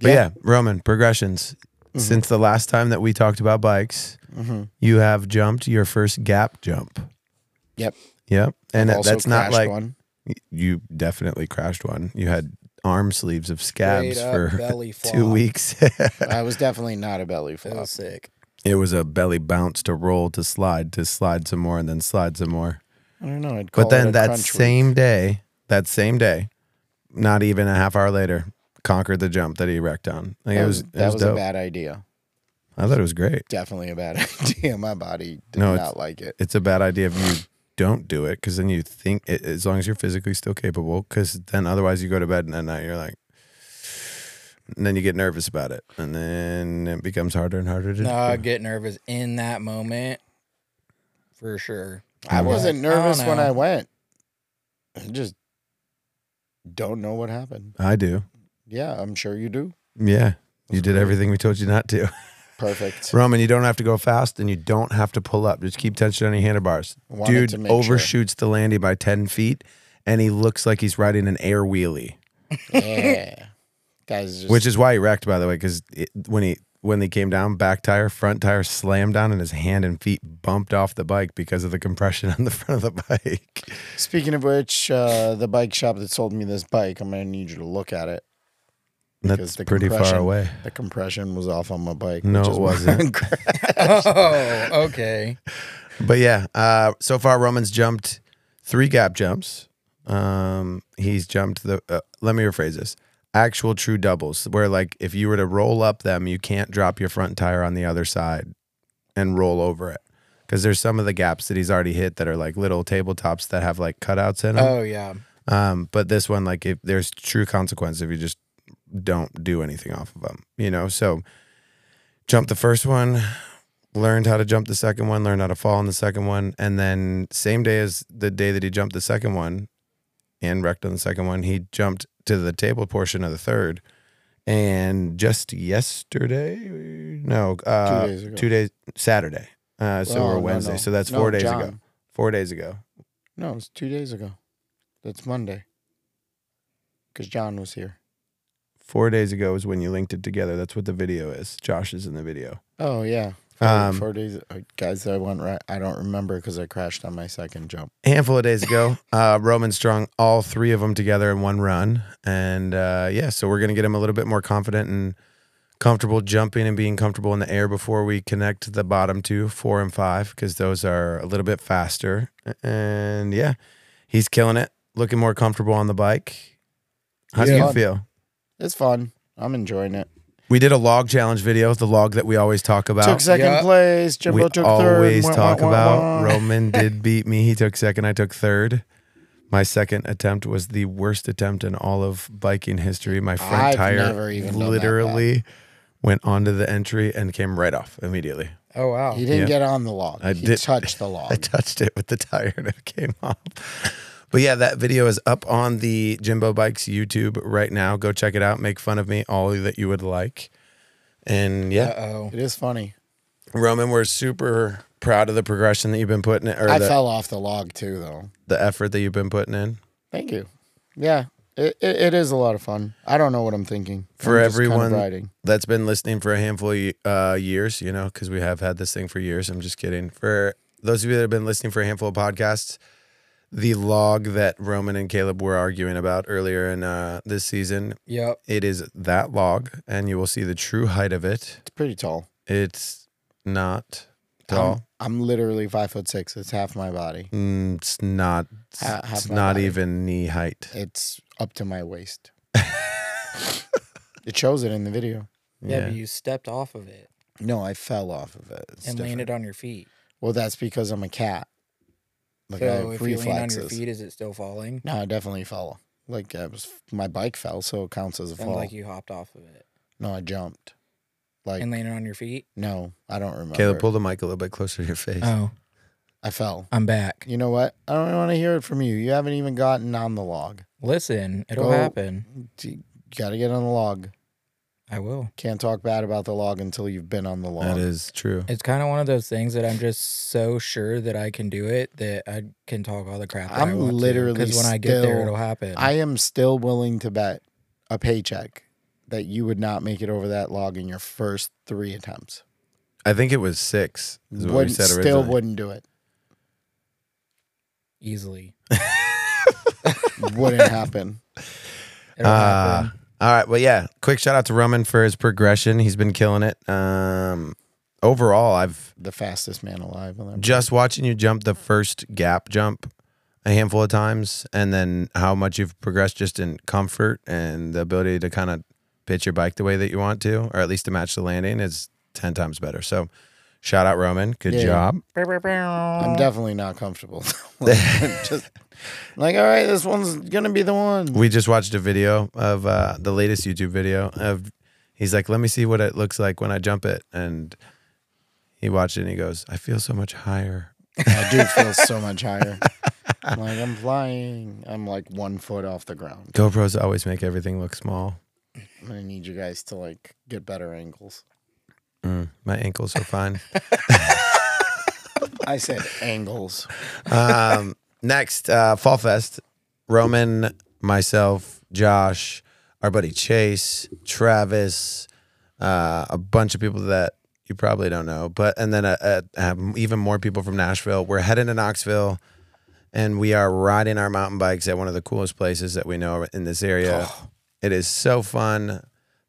But
Yeah.
yeah, Roman progressions. Since the last time that we talked about bikes,
Mm-hmm.
you have jumped your first gap jump.
Yep.
Yep. And that's not like
one.
you definitely crashed one. You had arm sleeves of scabs
Straight up
for
belly <laughs>
two weeks. <laughs>
I was definitely not a belly
It
flop.
was sick.
it was a belly bounce to roll to slide to slide some more and then slide some more.
I don't know. I'd call
But then
it a
that
crunch
same
week.
day, that same day, not even a half hour later, conquered the jump that he wrecked on. Like,
that
it
was,
was, it
that
was
was a bad idea.
I thought it was great.
Definitely a bad <laughs> idea. My body did
No,
not like it.
It's a bad idea if you don't do it because then you think it, as long as you're physically still capable because then otherwise you go to bed and at night uh, you're like and then you get nervous about it and then it becomes harder and harder to
No,
do.
I get nervous in that moment for sure.
I mm-hmm.
I'm
wasn't
like, I
nervous when. I went. I just don't know what happened.
I do.
Yeah, I'm sure you do.
Yeah. You did
great.
everything we told you not to. <laughs>
Perfect.
Roman, you don't have to go fast and you don't have to pull up. Just keep tension on your handlebars.
Wanted
Dude
make sure.
overshoots the landing by 10 feet and he looks like he's riding an air wheelie,
Yeah. <laughs> Guys, just,
which is why he wrecked, by the way, because when he when he came down, back tire, front tire slammed down, and his hand and feet bumped off the bike because of the compression <laughs> on the front of the bike.
speaking of which, uh, the bike shop that sold me this bike, I'm gonna need you to look at it.
That's
Because the
pretty far
compression-
away.
The compression was off on my bike.
No,
which
it
is why
wasn't. <laughs>
Oh, okay.
But yeah, uh, so far Roman's jumped three gap jumps. Um, he's jumped the. Uh, let me rephrase this: actual true doubles, where like if you were to roll up them, you can't drop your front tire on the other side and roll over it because there's some of the gaps that he's already hit that are like little tabletops that have like cutouts in them.
Oh yeah.
Um, but this one, like, if there's true consequence if you just don't do anything off of them, you know. So, jump the first one, learned how to jump the second one, learned how to fall on the second one, and then same day as the day that he jumped the second one, and wrecked on the second one, he jumped to the table portion of the third. And just yesterday, no, uh,
Two days ago.
two days, Saturday. Uh, so
Oh,
we're Wednesday.
no.
So that's
No,
four days ago. Four days ago.
No, it was two days ago. That's Monday. Because John was here.
Four days ago is when you linked it together. That's what the video is. Josh is in the video.
Oh yeah. Four,
Um,
four days, uh, guys. I went right. I don't remember because I crashed on my second jump.
A handful of days ago, <laughs> uh, Roman strung all three of them together in one run, and uh, yeah, so we're gonna get him a little bit more confident and comfortable jumping and being comfortable in the air before we connect the bottom two, four and five, because those are a little bit faster. And yeah, he's killing it, looking more comfortable on the bike. How do
Yeah.
you feel?
It's fun. I'm enjoying it.
We did a log challenge video, the log that we always talk about.
Took second
Yeah.
place. Jimbo
we
took third.
always
Wah,
talk
wah, wah,
about
wah.
Roman <laughs> did beat me. He took second. I took third. My second attempt was the worst attempt in all of biking history. My front
I've
tire
never even done that
literally went onto the entry and came right off immediately.
Oh wow.
He didn't
Yeah.
get on the log.
I
he
did-
touched the <laughs> log.
I touched it with the tire and it came <laughs> off. But yeah, that video is up on the Jimbo Bikes YouTube right now. Go check it out. Make fun of me, all that you would like. And yeah,
Uh oh.
it is funny.
Roman, we're super proud of the progression that you've been putting in, or
I
the,
fell off the log too, though.
the effort that you've been putting in.
Thank you. Yeah, it, it, it is a lot of fun. I don't know what I'm thinking.
For
I'm just kind of
everyone
riding.
that's been listening for a handful of uh, years, you know, because we have had this thing for years. I'm just kidding. For those of you that have been listening for a handful of podcasts, the log that Roman and Caleb were arguing about earlier in uh, this season,
Yep.
it is that log, and you will see the true height of it.
It's pretty tall.
It's not
I'm,
tall.
I'm literally five foot six. It's half my body.
Mm, it's not.
Ha- half
it's
my
not
body.
even knee height.
It's up to my waist. <laughs> it shows it in the video.
Yeah,
Yeah.
but you stepped off of it
No, I fell off of it. It's
and
different.
landed on your feet.
Well, that's because I'm a cat. Like
so
have
if you lean on your feet, is it still falling?
No, I definitely fell. Like I was, my bike fell, so it counts as a
Sounds
fall.
like you hopped off of it
no, I jumped. Like
and landed on your feet.
no, I don't remember.
Caleb, pull the mic a little bit closer to your face.
Oh,
I fell.
I'm back.
You know what? I don't want to hear it from you. You haven't even gotten on the log.
Listen, it'll
Go.
happen.
You got to get on the log.
I will.
Can't talk bad about the log until you've been on the log.
that is true.
It's kind of one of those things that I'm just so sure that I can do it that I can talk all the crap. That I
I'm
want
literally
because when I get there, it'll happen.
I am still willing to bet a paycheck that you would not make it over that log in your first three attempts.
I think it was six. Is what we
Wouldn't,
said
still wouldn't do it.
easily. <laughs>
Wouldn't happen.
It'll
Uh,
happen.
All right. Well, yeah. Quick shout out to Roman for his progression. He's been killing it. Um, overall, I've
The fastest man alive. on that
just watching you jump the first gap jump a handful of times, and then how much you've progressed just in comfort and the ability to kind of pitch your bike the way that you want to, or at least to match the landing, is ten times better. So, shout out Roman. Good
Yeah.
job.
I'm definitely not comfortable. <laughs> <laughs> just like, all right, this one's gonna be the one.
We just watched a video of uh, the latest YouTube video of he's like, let me see what it looks like when I jump it, and he watched it and he goes, I feel so much higher.
I do feel so much higher. <laughs> I'm like I'm flying. I'm like one foot off the ground.
GoPros always make everything look small.
I'm gonna need you guys to like get better angles.
Mm, my ankles are fine. <laughs>
I said angles.
um, next, uh, Fall Fest. Roman, myself, Josh, our buddy Chase, Travis, uh, a bunch of people that you probably don't know, but and then uh, uh, have even more people from Nashville. We're heading to Knoxville, and we are riding our mountain bikes at one of the coolest places that we know in this area. It is so fun.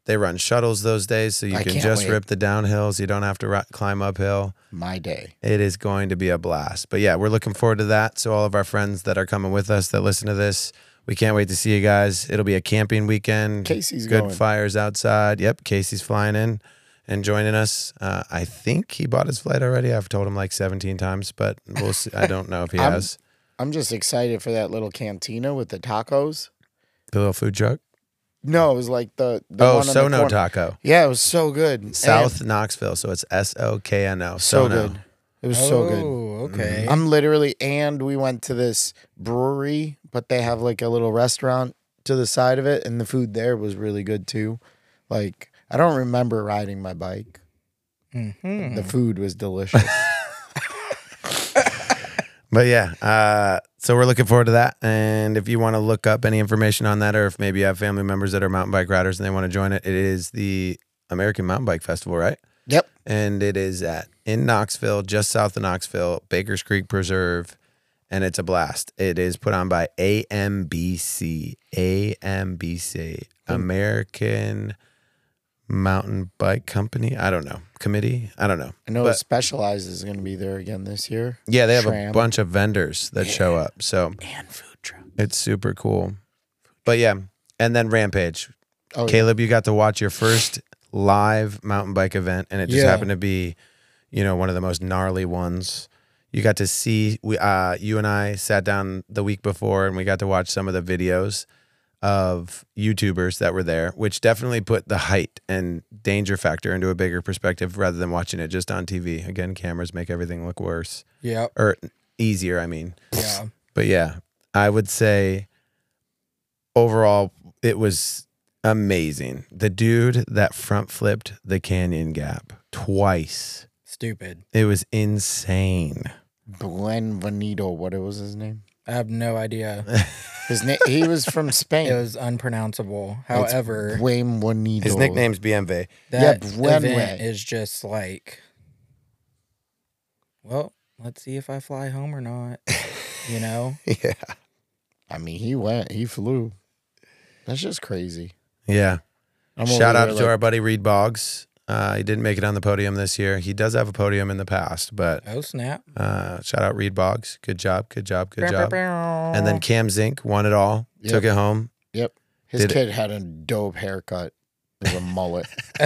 They run shuttles those days, so you
I
can just
wait.
rip the downhills. You don't have to climb uphill.
My day.
It is going to be a blast. But yeah, we're looking forward to that. So all of our friends that are coming with us that listen to this, we can't wait to see you guys. It'll be a camping weekend.
Casey's
good
going.
fires outside. Yep, Casey's flying in and joining us. Uh, I think he bought his flight already. I've told him like 17 times, but we'll see. I don't know if he <laughs>
I'm-
has
I'm just excited for that little cantina with the tacos.
the little food truck.
No, it was like the, the
Oh,
one on the SoKno.
Taco,
Yeah, it was so good. And
South Knoxville. So it's S O K N O.
so
Sono.
good. It was so good.
Oh, okay.
I'm literally, and we went to this brewery, but they have like a little restaurant to the side of it, and the food there was really good too. Like, I don't remember riding my bike.
Mhm.
The food was delicious.
But yeah, uh, so we're looking forward to that. And if you want to look up any information on that, or if maybe you have family members that are mountain bike riders and they want to join it, it is the American Mountain Bike Festival, right?
yep.
And it is at in Knoxville, just south of Knoxville, Baker's Creek Preserve, and it's a blast. It is put on by AMBC, AMBC, American Mountain Bike Company. I don't know. Committee. I don't know.
I know
But-
Specialized is going to be there again this year.
Yeah, they have a bunch of vendors that show up. So
And food truck.
it's super cool. But yeah, and then Rampage.
Oh, yeah.
Caleb, you got to watch your first live mountain bike event, and it just
Yeah.
happened to be, you know, one of the most gnarly ones. You got to see we, uh, you and I sat down the week before, and we got to watch some of the videos of YouTubers that were there, which definitely put the height and danger factor into a bigger perspective rather than watching it just on TV. Again, cameras make everything look worse
Yeah.
or easier. I mean,
Yeah.
but yeah, I would say overall it was amazing. The dude that front flipped the canyon gap twice.
Stupid.
It was insane.
Buen Venido. What was his name?
I have no idea. <laughs>
His name. he was from Spain.
It was unpronounceable.
It's
However,
Buen Venido.
His nickname's BMV.
that
Buen
event is just like, well, let's see if I fly home or not. you know? <laughs>
Yeah.
I mean, he went. He flew. That's just crazy.
Yeah.
I'm
Shout
over
out
here
to
like,
our buddy Reed Boggs. Uh, he didn't make it on the podium this year. He does have a podium in the past, but
Oh snap!
uh, shout out Reed Boggs. Good job. Good job. Good job.
bow, bow.
And then Cam Zink won it all.
Yep.
Took it home.
Yep. His
Did it-
kid had a dope haircut. It was a mullet. <laughs> <laughs>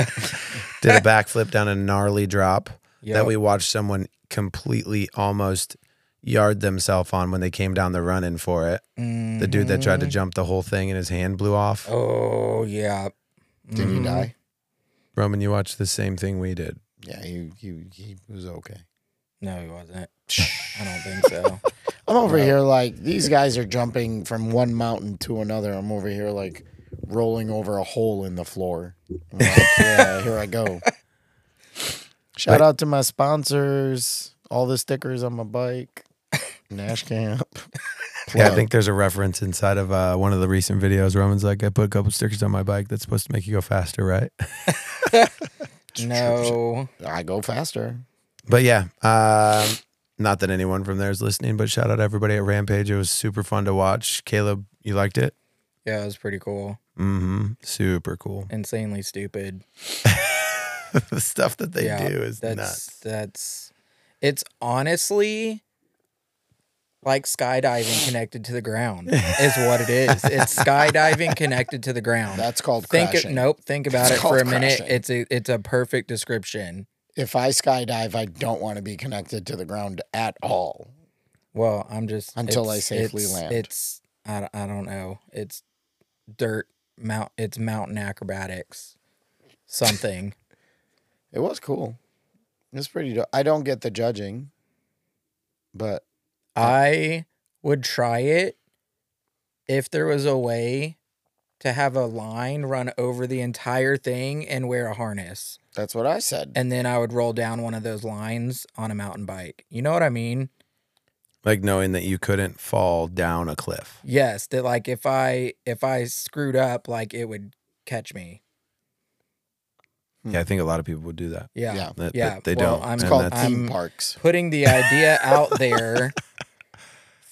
Did a backflip down a gnarly drop.
Yep.
that we watched someone completely almost yard themselves on when they came down the run in for it. The dude that tried to
Mhm.
jump the whole thing and his hand blew off.
Oh yeah.
Did he
Mhm.
die?
Roman, you watched the same thing we did.
Yeah, he, he he was okay.
No, he wasn't. <laughs> I don't think so.
I'm over
No.
here like these guys are jumping from one mountain to another. I'm over here like rolling over a hole in the floor. Like, <laughs> yeah, here I go. Shout
Like-
out to my sponsors, all the stickers on my bike, Nash Camp. <laughs>
Yeah, I think there's a reference inside of uh, one of the recent videos. Roman's like, I put a couple stickers on my bike that's supposed to make you go faster, right?
No.
I go faster.
But yeah, um, not that anyone from there is listening, but shout out everybody at Rampage. It was super fun to watch. Caleb, you liked it?
Yeah, it was pretty cool.
Mm-hmm. Super cool. <laughs>
Insanely stupid.
the stuff that they
yeah,
do is
that's
nuts.
that's it's honestly like skydiving connected to the ground <laughs> is what it is. It's skydiving connected to the ground.
That's called
think it, nope. Think about it for a minute.
crashing.
It's a it's a perfect description.
If I skydive, I don't want to be connected to the ground at all.
Well, I'm just
Until I safely
it's-
land.
It's I, don't- I don't know. It's dirt mount. It's mountain acrobatics. Something. <laughs>
It was cool. It's pretty. Do- I don't get the judging, but
I would try it if there was a way to have a line run over the entire thing and wear a harness.
that's what I said.
And then I would roll down one of those lines on a mountain bike. You know what I mean?
Like knowing that you couldn't fall down a cliff.
Yes, that like if I if I screwed up, like it would catch me. Hmm.
Yeah, I think a lot of people would do that.
Yeah.
Yeah.
That-
Yeah.
that they
well,
don't.
I'm
It's
And
called theme parks.
putting the idea out there <laughs> <laughs>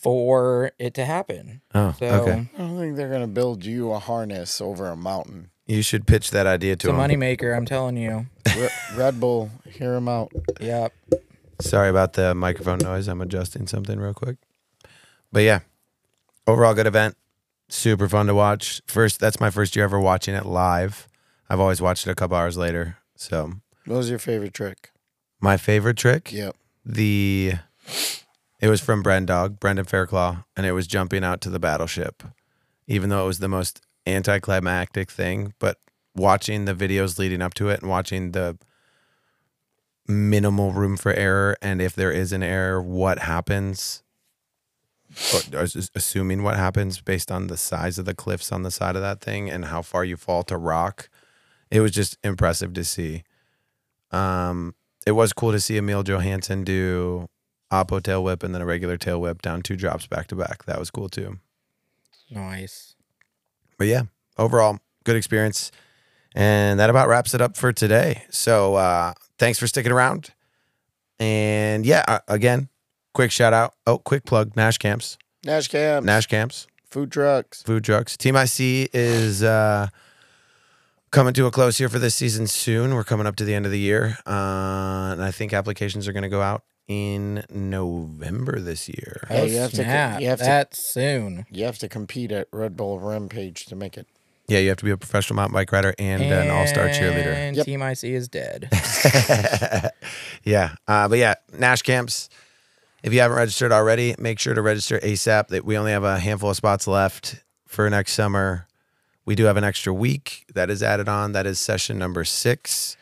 for it to happen.
Oh,
So
okay.
I don't think they're gonna build you a harness over a mountain.
You should pitch that idea
it's
to
a
them.
moneymaker, I'm telling you.
Re- Red Bull, hear him out.
Yep.
Sorry about the microphone noise. I'm adjusting something real quick. But yeah, overall good event. Super fun to watch. First, that's my first year ever watching it live. I've always watched it a couple hours later. So
What was your favorite trick?
my favorite trick,
Yep.
the it was from Brendog, Brendan Fairclough, and it was jumping out to the battleship. Even though it was the most anticlimactic thing, but watching the videos leading up to it and watching the minimal room for error and if there is an error, what happens assuming what happens based on the size of the cliffs on the side of that thing and how far you fall to rock. It was just impressive to see. Um, it was cool to see Emil Johansson do oppo tail whip and then a regular tail whip down two drops back to back. That was cool too.
Nice.
But yeah, overall, good experience. And that about wraps it up for today. So uh, thanks for sticking around. And yeah, uh, again, quick shout out. Oh, quick plug Nash Camps.
Nash camps,
Nash Camps.
food trucks.
food trucks. Team IC is uh, coming to a close here for this season soon. We're coming up to the end of the year, uh, and I think applications are going to go out in November this year.
Hey,
oh,
you have to co-
snap.
you have to-
That's soon.
You have to compete at Red Bull Rampage to make it.
Yeah, you have to be a professional mountain bike rider and, an all-star cheerleader.
And
Yep.
Team IC is dead. <laughs>
yeah, uh, but yeah, Nash camps. If you haven't registered already, make sure to register ASAP. That we only have a handful of spots left for next summer. We do have an extra week that is added on. That is session number six.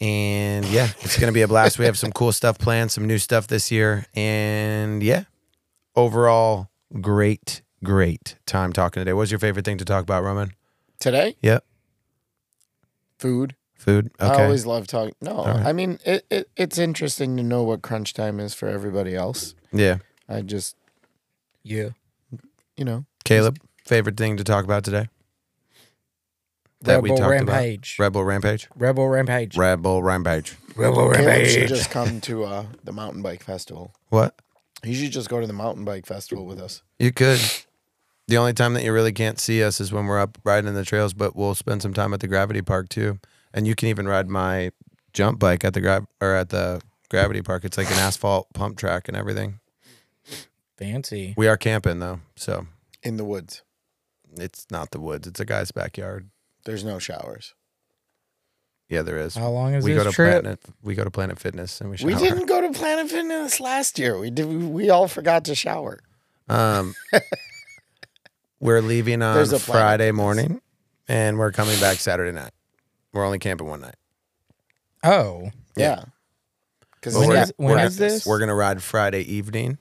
And yeah, it's going to be a blast. We have some cool stuff planned, some new stuff this year. And yeah, overall, great, great time talking today. What's your favorite thing to talk about, Roman?
Today,
Yep.
food.
Food. Okay.
I always love talking. No,
right.
I mean it, it. It's interesting to know what crunch time is for everybody else.
yeah.
I just,
yeah.
you know,
Caleb, favorite thing to talk about today?
Rebel
about?
Rampage.
Rebel Rampage?
Rebel Rampage.
Rebel Rampage.
Rebel
Caleb should just come to uh, the mountain bike festival.
What?
He should just go to the mountain bike festival with us.
You could. The only time that you really can't see us is when we're up riding the trails, but we'll spend some time at the gravity park too. And you can even ride my jump bike at the gra- or at the gravity park. It's like an asphalt pump track and everything.
Fancy.
We are camping though, so
in the woods.
it's not the woods. It's a guy's backyard.
There's no showers.
Yeah, there is.
How long is
we
this
go to
trip?
Planet. We go to Planet Fitness and we shower.
We didn't go to Planet Fitness last year. We did. We all forgot to shower.
Um, <laughs> we're leaving on
a Planet
Friday
Fitness.
morning, and we're coming back Saturday night. We're only camping one night.
Oh.
Yeah. Because
But
When
we're-
is- when
we're-
is this?
We're gonna ride Friday evening,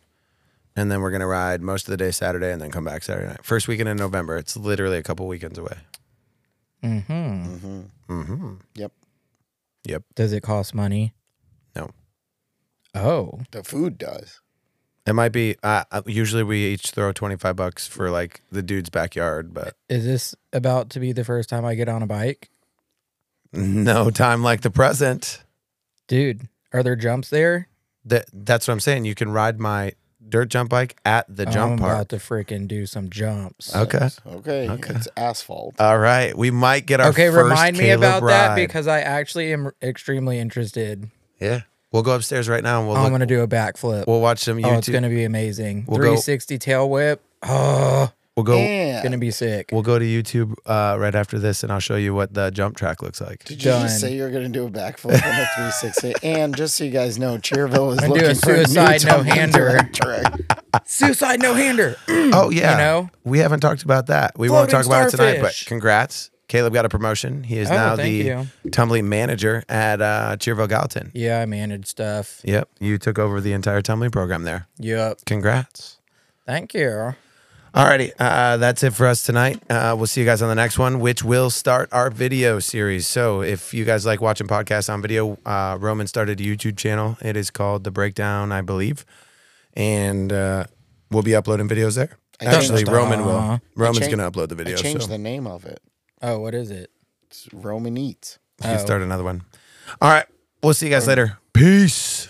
and then we're gonna ride most of the day Saturday, and then come back Saturday night. First weekend in November. It's literally a couple weekends away.
Mm-hmm.
hmm
Mm-hmm.
Yep.
Yep.
Does it cost money?
No.
Oh.
The food does.
It might be. Uh, uh, usually, we each throw twenty five bucks for like the dude's backyard, but
Is this about to be the first time I get on a bike?
no time like the present.
Dude, are there jumps there?
That that's what I'm saying. You can ride my dirt jump bike at the jump
I'm
park.
about to freaking do some jumps.
Okay.
Okay.
Okay.
It's asphalt.
All right, we might get our
okay,
first
remind me
Caleb
about that
ride.
because I actually am extremely interested.
yeah, we'll go upstairs right now and we'll
I'm
look,
gonna do a backflip.
we'll watch some YouTube.
oh, it's gonna be amazing.
We'll go-
360 tail whip. Oh, ah.
We'll go.
and
gonna be sick.
We'll go to YouTube uh, right after this, and I'll show you what the jump track looks like.
did you just say you're going to do a backflip on a <laughs> 360? and just so you guys know, Cheerville is
I'm gonna do
looking
a
for new
suicide no-hander.
director. <laughs>
Suicide no hander. <clears throat>
Oh yeah,
You know?
we haven't talked about that. We won't talk
Floating
about it tonight. But
starfish.
congrats, Caleb got a promotion. He is
Oh,
now
thank
the
you.
tumbling manager at uh, Cheerville Gallatin.
Yeah, I managed stuff.
Yep, you took over the entire tumbling program there.
Yep.
Congrats.
Thank you.
Alrighty, uh, that's it for us tonight. Uh, we'll see you guys on the next one, which will start our video series. So, if you guys like watching podcasts on video, uh, Roman started a YouTube channel. It is called The Breakdown, I believe, and uh, we'll be uploading videos there.
I
Actually,
changed-
Roman will. Roman's
changed-
going to upload the
I
video.
changed
so
the name of it.
Oh, what is it?
It's Roman Eats.
you
Oh.
start another one. All right, we'll see you guys later. Peace.